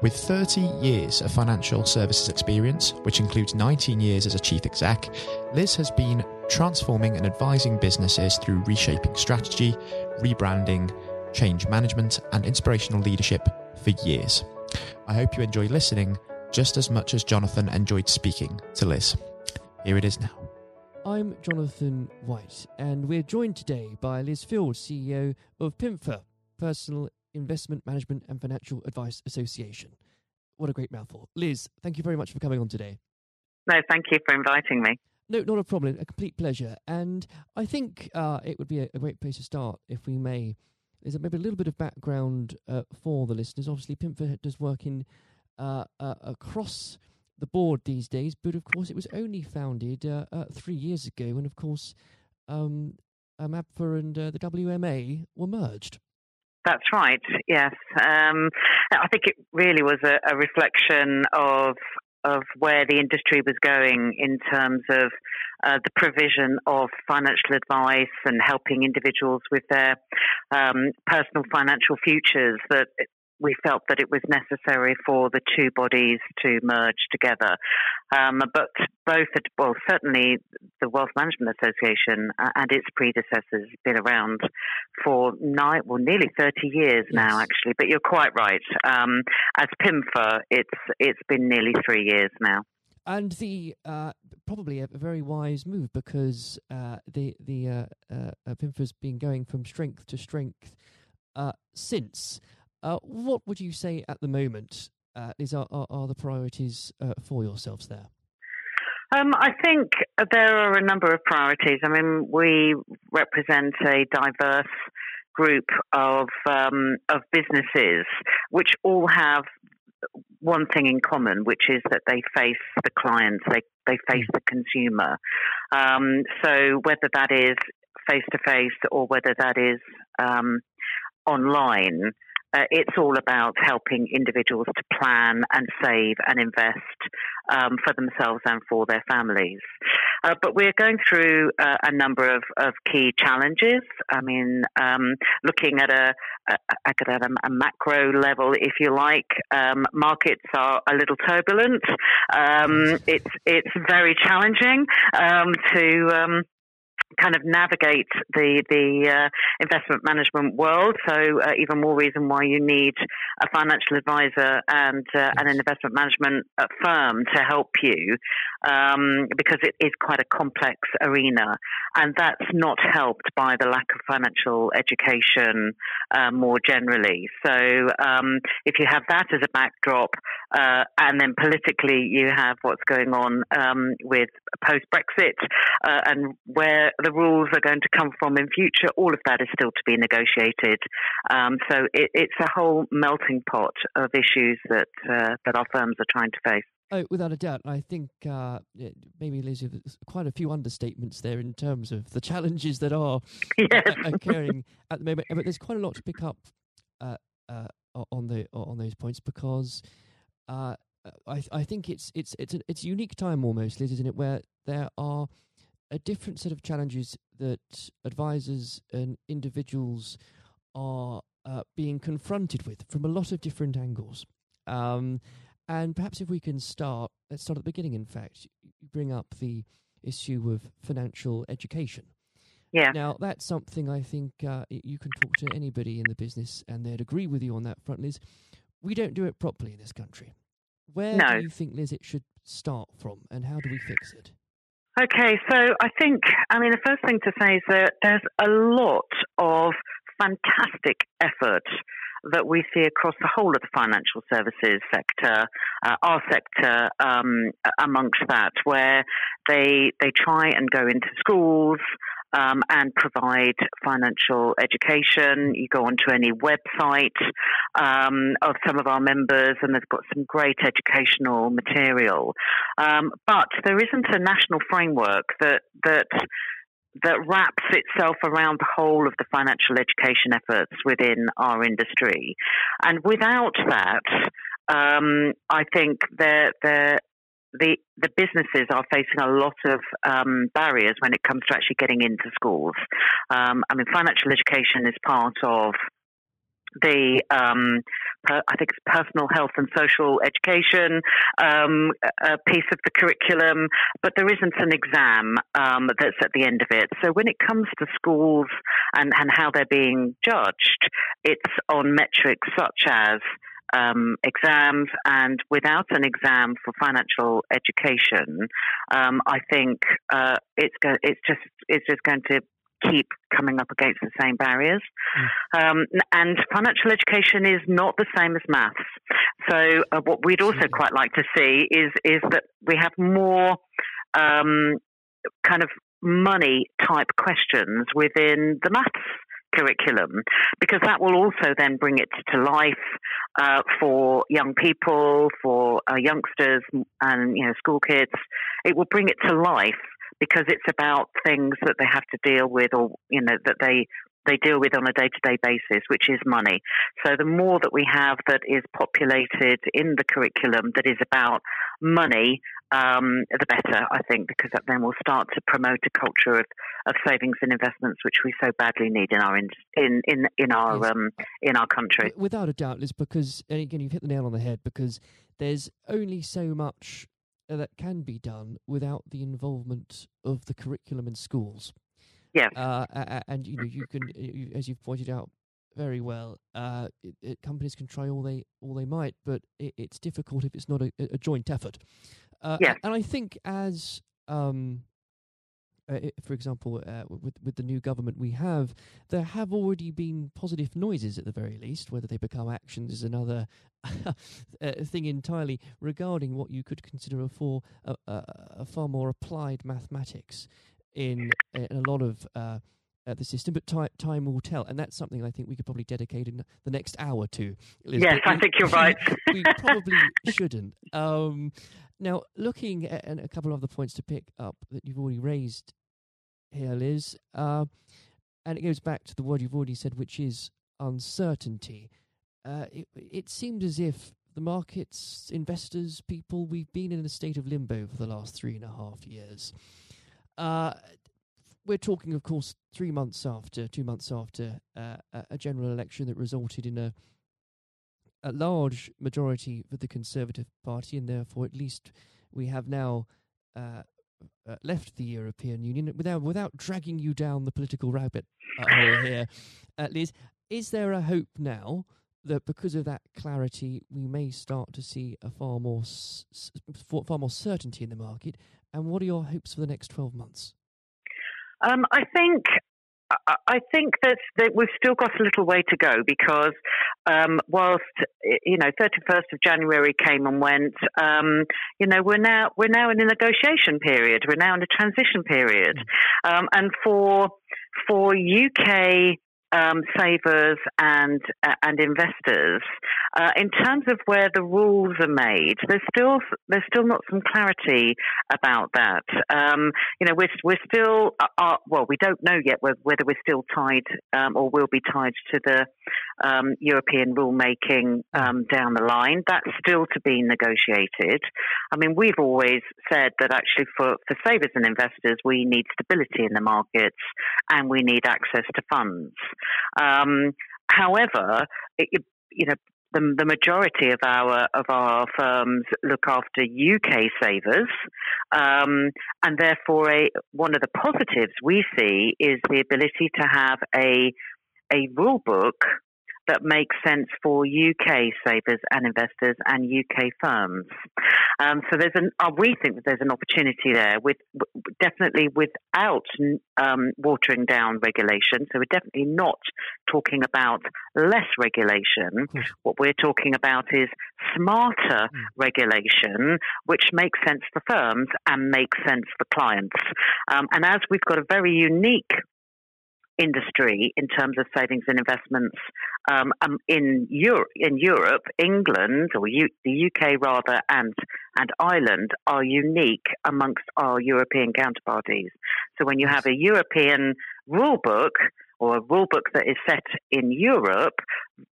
With 30 years of financial services experience, which includes 19 years as a chief exec, Liz has been transforming and advising businesses through reshaping strategy, rebranding, change management, and inspirational leadership for years. I hope you enjoy listening just as much as Jonathan enjoyed speaking to Liz. Here it is now. I'm Jonathan White, and we're joined today by Liz Field, CEO of PIMFA, Personal Investment Management and Financial Advice Association. What a great mouthful. Liz, thank you very much for coming on today. No, thank you for inviting me. No, not a problem. A complete pleasure. And I think uh, it would be a, a, great place to start, if we may. Is maybe a little bit of background uh, for the listeners. Obviously, PIMFA does work in uh, uh, across the board these days, but of course, it was only founded uh, uh, three years ago, and of course, um, um APFA and the WMA were merged. That's right. Yes, um, I think it really was a, a, reflection of of where the industry was going in terms of uh, the provision of financial advice and helping individuals with their um, personal financial futures. That we felt that it was necessary for the two bodies to merge together. Um, but both, well, certainly the Wealth Management Association and its predecessors have been around for nine, well, nearly 30 years yes. now, actually. But you're quite right. Um, as PIMFA, it's it's been nearly three years now. And the uh, probably a very wise move because uh, the the uh, uh, PIMFA's been going from strength to strength uh, since. Uh, what would you say at the moment uh, is are, are, are the priorities uh, for yourselves there? Um, I think there are a number of priorities. I mean, we represent a diverse group of um, of businesses which all have one thing in common, which is that they face the clients, they they face the consumer. Um, so whether that is face to face or whether that is um, online, uh, it's all about helping individuals to plan and save and invest um, for themselves and for their families. Uh, but we're going through uh, a number of, of, key challenges. I mean, um, looking at a, a, a, a, macro level, if you like, um, markets are a little turbulent. Um, it's it's very challenging um, to um, kind of navigate the the uh, investment management world. So uh, even more reason why you need a financial advisor and uh, and an investment management uh, firm to help you, um, because it is quite a complex arena, and that's not helped by the lack of financial education uh, more generally. So um, if you have that as a backdrop, uh, and then politically you have what's going on um, with post Brexit and where the rules are going to come from in future, all of that is still to be negotiated. Um, so it, it's a whole melting pot of issues that uh, that our firms are trying to face. Oh, without a doubt. I think uh, maybe, Lizzie, there's quite a few understatements there in terms of the challenges that are yes. occurring at the moment. But there's quite a lot to pick up uh, uh, on the on those points because uh, I I think it's it's it's a, it's a unique time almost, Liz, isn't it, where there are a different set of challenges that advisors and individuals are uh, being confronted with from a lot of different angles. Um, and perhaps if we can start, let's start at the beginning. In fact, you bring up the issue of financial education. Yeah. Now that's something I think uh, you can talk to anybody in the business, and they'd agree with you on that front. Liz, we don't do it properly in this country. Where no. do you think, Liz, it should start from, and how do we fix it? Okay, so I think, I mean, the first thing to say is that there's a lot of fantastic effort that we see across the whole of the financial services sector, uh, our sector um, amongst that, where they they try and go into schools, um, and provide financial education. You go onto any website um, of some of our members, and they've got some great educational material. Um, but there isn't a national framework that that that wraps itself around the whole of the financial education efforts within our industry. And without that, um, I think there, there, the the businesses are facing a lot of um, barriers when it comes to actually getting into schools. Um, I mean, financial education is part of the um, per, I think it's personal health and social education um, a piece of the curriculum, but there isn't an exam um, that's at the end of it. So when it comes to schools and, and how they're being judged, it's on metrics such as um, exams, and without an exam for financial education, um, I think uh, it's go- it's just it's just going to keep coming up against the same barriers. Mm. Um, and financial education is not the same as maths. So uh, what we'd also mm. quite like to see is is that we have more um, kind of money type questions within the maths curriculum because that will also then bring it to life uh, for young people, for uh, youngsters, and you know school kids. It will bring it to life because it's about things that they have to deal with, or you know that they they deal with on a day to day basis, which is money. So the more that we have that is populated in the curriculum that is about money, um, the better, I think, because that then will start to promote a culture of, of savings and investments, which we so badly need in our in in in, in our yes. um, in our country. Without a doubt, Liz, because and again, you've hit the nail on the head. Because there's only so much that can be done without the involvement of the curriculum in schools. Yeah. Uh, and you know, you can, you, as you've pointed out very well, uh, it, it, companies can try all they all they might, but it, it's difficult if it's not a, a joint effort. Uh, Yes. And I think as um, uh, i- for example, uh, with with the new government we have, there have already been positive noises at the very least. Whether they become actions is another uh, thing entirely. Regarding what you could consider a for a, a, a far more applied mathematics in, in a lot of. Uh, uh, the system, but ti- time will tell, and that's something I think we could probably dedicate in the next hour to. Liz, Yes, I think you're right. we probably shouldn't. Um, now, looking at and a couple of other points to pick up that you've already raised here, Liz, uh, and it goes back to the word you've already said, which is uncertainty. Uh, it, it seemed as if the markets, investors, people, we've been in a state of limbo for the last three and a half years. Uh, we're talking, of course, three months after, two months after uh, a, general election that resulted in a a large majority for the Conservative Party, and therefore, at least we have now uh, uh, left the European Union without without dragging you down the political rabbit uh, hole here. Uh, Liz, is there a hope now that because of that clarity, we may start to see a far more s- far more certainty in the market? And what are your hopes for the next twelve months? Um, I think I- I think that, that we've still got a little way to go because um, whilst you know 31st of January came and went, um, you know we're now we're now in a negotiation period. We're now in a transition period, um, and for for UK um, savers and uh, and investors, uh, in terms of where the rules are made, there's still there's still not some clarity about that. Um, you know, we're we're still uh, uh, well, we don't know yet whether, we're still tied um, or will be tied to the um, European rulemaking um, down the line. That's still to be negotiated. I mean, we've always said that actually for for savers and investors, we need stability in the markets and we need access to funds. Um, however, it, you know. The, the majority of our of our firms look after UK savers, um, and therefore, a, one of the positives we see is the ability to have a a rule book that makes sense for UK savers and investors and UK firms. Um, so there's an uh, we think that there's an opportunity there with w- definitely without um, watering down regulation. So we're definitely not talking about less regulation. course. What we're talking about is smarter regulation, which makes sense for firms and makes sense for clients. Um, and as we've got a very unique industry in terms of savings and investments um, um, in Europe, in Europe, England or U- the UK rather, and and Ireland are unique amongst our European counterparties. So when you have a European rule book or a rule book that is set in Europe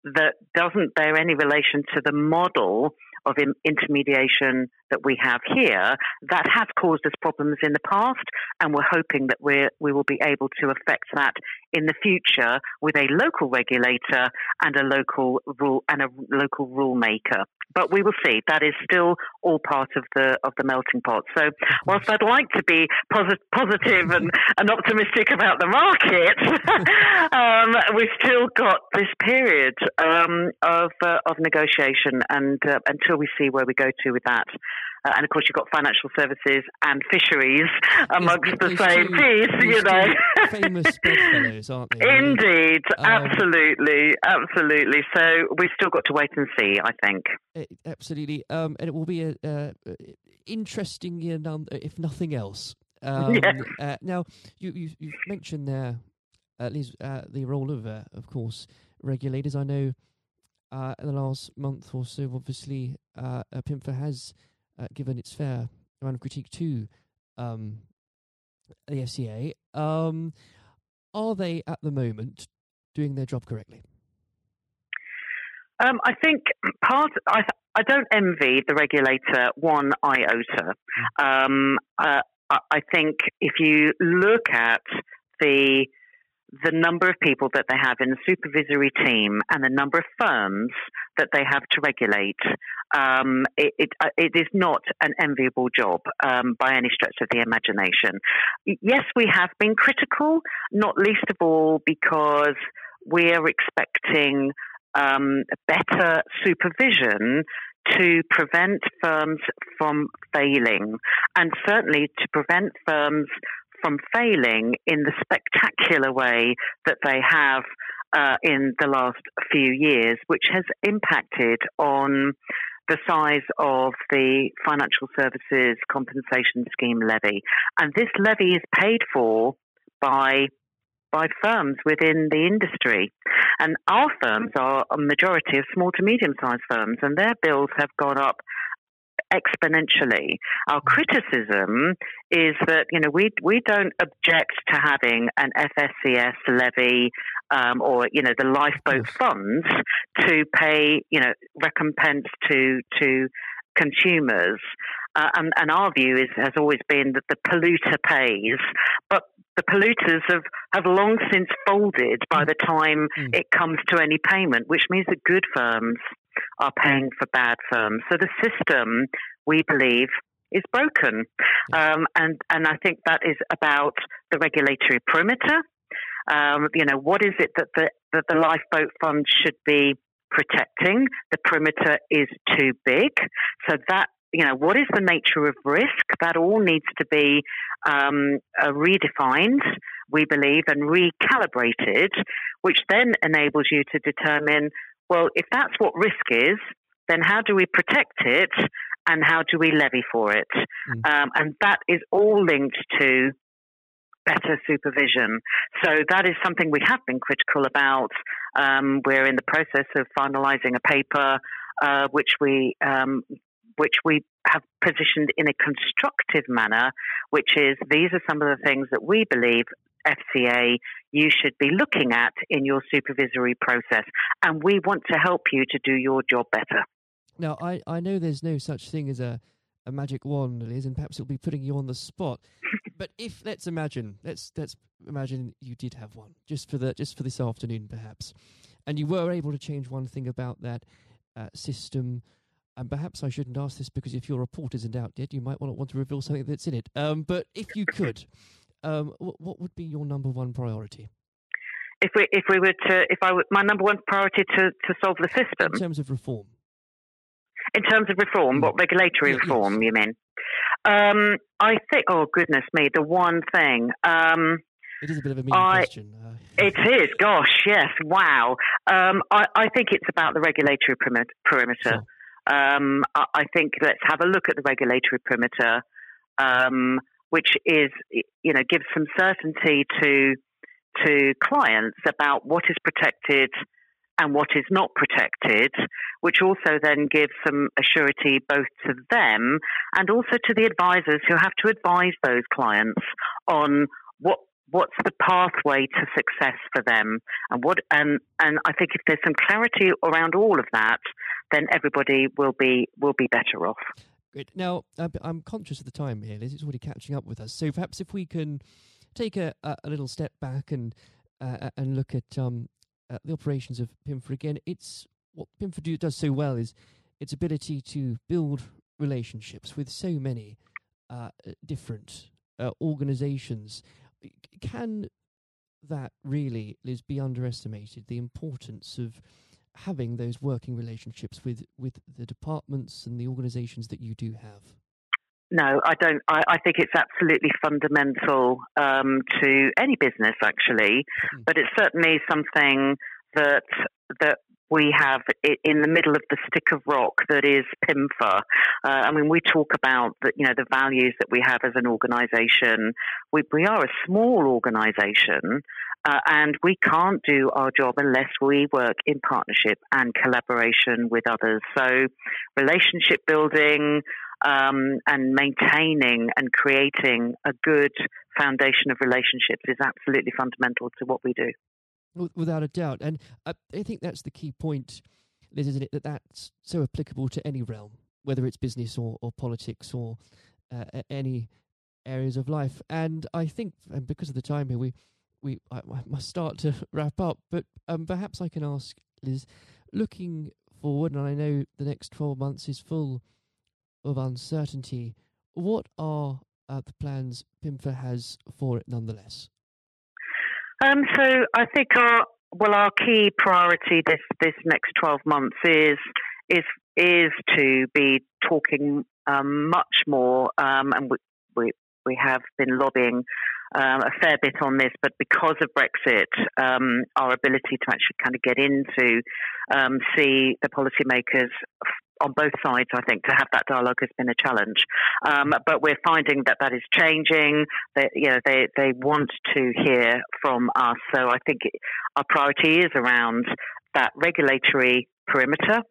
that doesn't bear any relation to the model of intermediation that we have here, that has caused us problems in the past, and we're hoping that we we will be able to affect that in the future with a local regulator and a local rule and a local rule maker. But we will see. That is still all part of the of the melting pot. So, whilst I'd like to be posi- positive and, and optimistic about the market, um, we've still got this period um, of uh, of negotiation, and uh, until we see where we go to with that. Uh, and of course, you've got financial services and fisheries amongst the same piece, you know. famous bedfellows, aren't they? Indeed, Um, absolutely, absolutely. So we've still got to wait and see, I think. Uh, absolutely, um, and it will be a, uh, interesting year, none, if nothing else. Um, Yes. uh, now, you, you you've mentioned there, at least uh, the role of, uh, of course, regulators. I know uh, in the last month or so, obviously, uh, uh, PIMFA has uh, given its fair amount of critique to um, the FCA. Um, are they at the moment doing their job correctly? Um, I think part. I I don't envy the regulator one iota. Um, uh, I think if you look at the the number of people that they have in the supervisory team and the number of firms that they have to regulate, um, it, it, uh, it is not an enviable job um, by any stretch of the imagination. Yes, we have been critical, not least of all because we're expecting um, better supervision to prevent firms from failing, and certainly to prevent firms from failing in the spectacular way that they have uh, in the last few years, which has impacted on the size of the Financial Services Compensation Scheme levy. And this levy is paid for by by firms within the industry. And our firms are a majority of small to medium sized firms, and their bills have gone up exponentially. Our criticism is that you know we we don't object to having an FSCS levy um, or you know the lifeboat funds to pay you know recompense to to consumers. Uh, and, and, our view is, has always been that the polluter pays, but the polluters have, have long since folded by the time mm. it comes to any payment, which means that good firms are paying for bad firms. So the system, we believe, is broken. Um, and, and I think that is about the regulatory perimeter. Um, you know, what is it that the, that the lifeboat fund should be protecting? The perimeter is too big. So that you know, what is the nature of risk? That all needs to be um, uh, redefined, we believe, and recalibrated, which then enables you to determine well, if that's what risk is, then how do we protect it and how do we levy for it? Mm. Um, and that is all linked to better supervision. So that is something we have been critical about. Um, we're in the process of finalising a paper uh, which we um, which we have positioned in a constructive manner, which is these are some of the things that we believe FCA you should be looking at in your supervisory process. And we want to help you to do your job better. Now, I, I know there's no such thing as a, a magic wand, Liz, and perhaps it'll be putting you on the spot. but if let's imagine, let's let's imagine you did have one just for the just for this afternoon, perhaps, and you were able to change one thing about that uh, system. And perhaps I shouldn't ask this because if your report isn't out yet, you might want to want to reveal something that's in it. Um, but if you could, um, what, what would be your number one priority? If we if we were to if I were, my number one priority to, to solve the system in terms of reform. In terms of reform, what regulatory reform yes. you mean? Um, I think. Oh goodness me, the one thing. Um, it is a bit of a mean I, question. Uh, it is. Gosh, yes. Wow. Um, I, I, think it's about the regulatory perimeter. Sure. Um, I, I, think let's have a look at the regulatory perimeter. Which is you know gives some certainty to to clients about what is protected and what is not protected, which also then gives some assurity both to them and also to the advisors who have to advise those clients on what what's the pathway to success for them and what and and I think if there's some clarity around all of that then everybody will be will be better off. Great. Now, I'm conscious of the time here, Liz. It's already catching up with us. So perhaps if we can take a, a, a little step back and uh, and look at um, uh, the operations of PIMFA again. It's what PIMFA do, does so well is its ability to build relationships with so many uh, different uh, organizations. Can that really, Liz, be underestimated? The importance of having those working relationships with with the departments and the organisations that you do have? No, I don't. I, I think it's absolutely fundamental um, to any business, actually, mm. but it's certainly something that that we have in the middle of the stick of rock that is PIMFA. Uh, I mean, we talk about the, you know the values that we have as an organisation. We, we are a small organisation, uh, and we can't do our job unless we work in partnership and collaboration with others. So, relationship building um, and maintaining and creating a good foundation of relationships is absolutely fundamental to what we do. Without a doubt. And I, I think that's the key point, Liz, isn't it? That that's so applicable to any realm, whether it's business or, or politics or uh, any areas of life. And I think, and because of the time here, we we I, I must start to wrap up, but um, perhaps I can ask Liz, looking forward, and I know the next twelve months is full of uncertainty. What are uh, the plans PIMFA has for it, nonetheless? Um, so I think our well, our key priority this this next twelve months is is is to be talking um, much more, um, and we, we, we have been lobbying um, a fair bit on this, but because of Brexit, um, our ability to actually kind of get into um, see the policymakers on both sides, I think, to have that dialogue has been a challenge. Um, but we're finding that that is changing. That you know they they want to hear from us. So I think our priority is around that regulatory perimeter.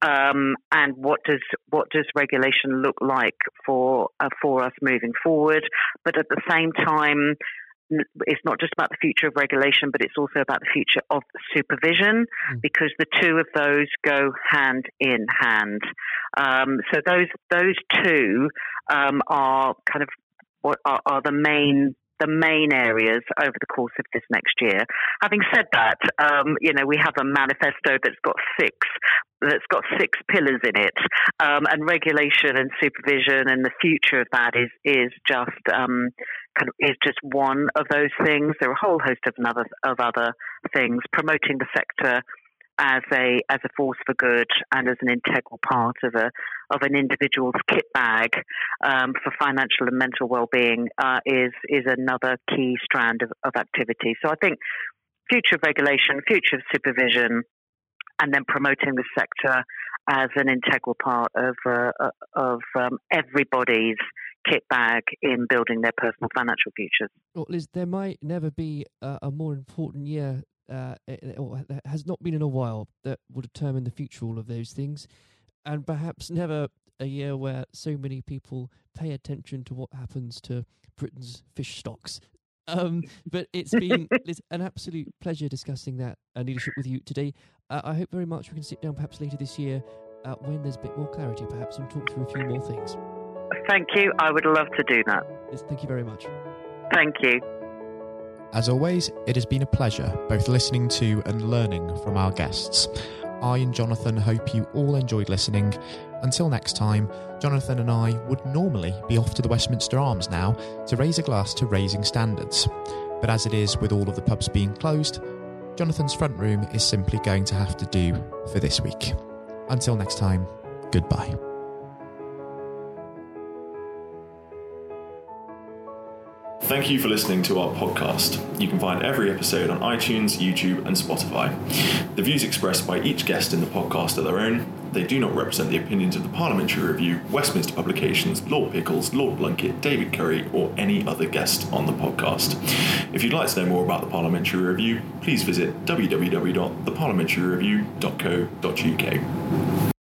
Um, and what does what does regulation look like for uh, for us moving forward? But at the same time, it's not just about the future of regulation, but it's also about the future of supervision, mm. because the two of those go hand in hand. Um, so those those two um, are kind of what are, are the main the main areas over the course of this next year. Having said that, um, you know, we have a manifesto that's got six that's got six pillars in it, um, and regulation and supervision and the future of that is is just um, kind of is just one of those things. There are a whole host of another of other things promoting the sector as a as a force for good and as an integral part of a of an individual's kit bag um, for financial and mental well-being uh, is is another key strand of, of activity. So I think future of regulation, future of supervision, and then promoting the sector as an integral part of uh, uh of um, everybody's kit bag in building their personal financial futures. Well, Liz, there might never be a, a more important year uh, or has not been in a while that will determine the future of all of those things, and perhaps never a year where so many people pay attention to what happens to Britain's fish stocks. Um, but it's been it's an absolute pleasure discussing that uh, leadership with you today. Uh, I hope very much we can sit down perhaps later this year uh, when there's a bit more clarity, perhaps, and talk through a few more things. Thank you. I would love to do that. Yes, thank you very much. Thank you. As always, it has been a pleasure both listening to and learning from our guests. I and Jonathan hope you all enjoyed listening. Until next time, Jonathan and I would normally be off to the Westminster Arms now to raise a glass to raising standards. But as it is with all of the pubs being closed, Jonathan's front room is simply going to have to do for this week. Until next time, goodbye. Thank you for listening to our podcast. You can find every episode on iTunes, YouTube, and Spotify. The views expressed by each guest in the podcast are their own. They do not represent the opinions of the Parliamentary Review, Westminster Publications, Lord Pickles, Lord Blunkett, David Curry, or any other guest on the podcast. If you'd like to know more about the Parliamentary Review, please visit www.theparliamentaryreview.co.uk.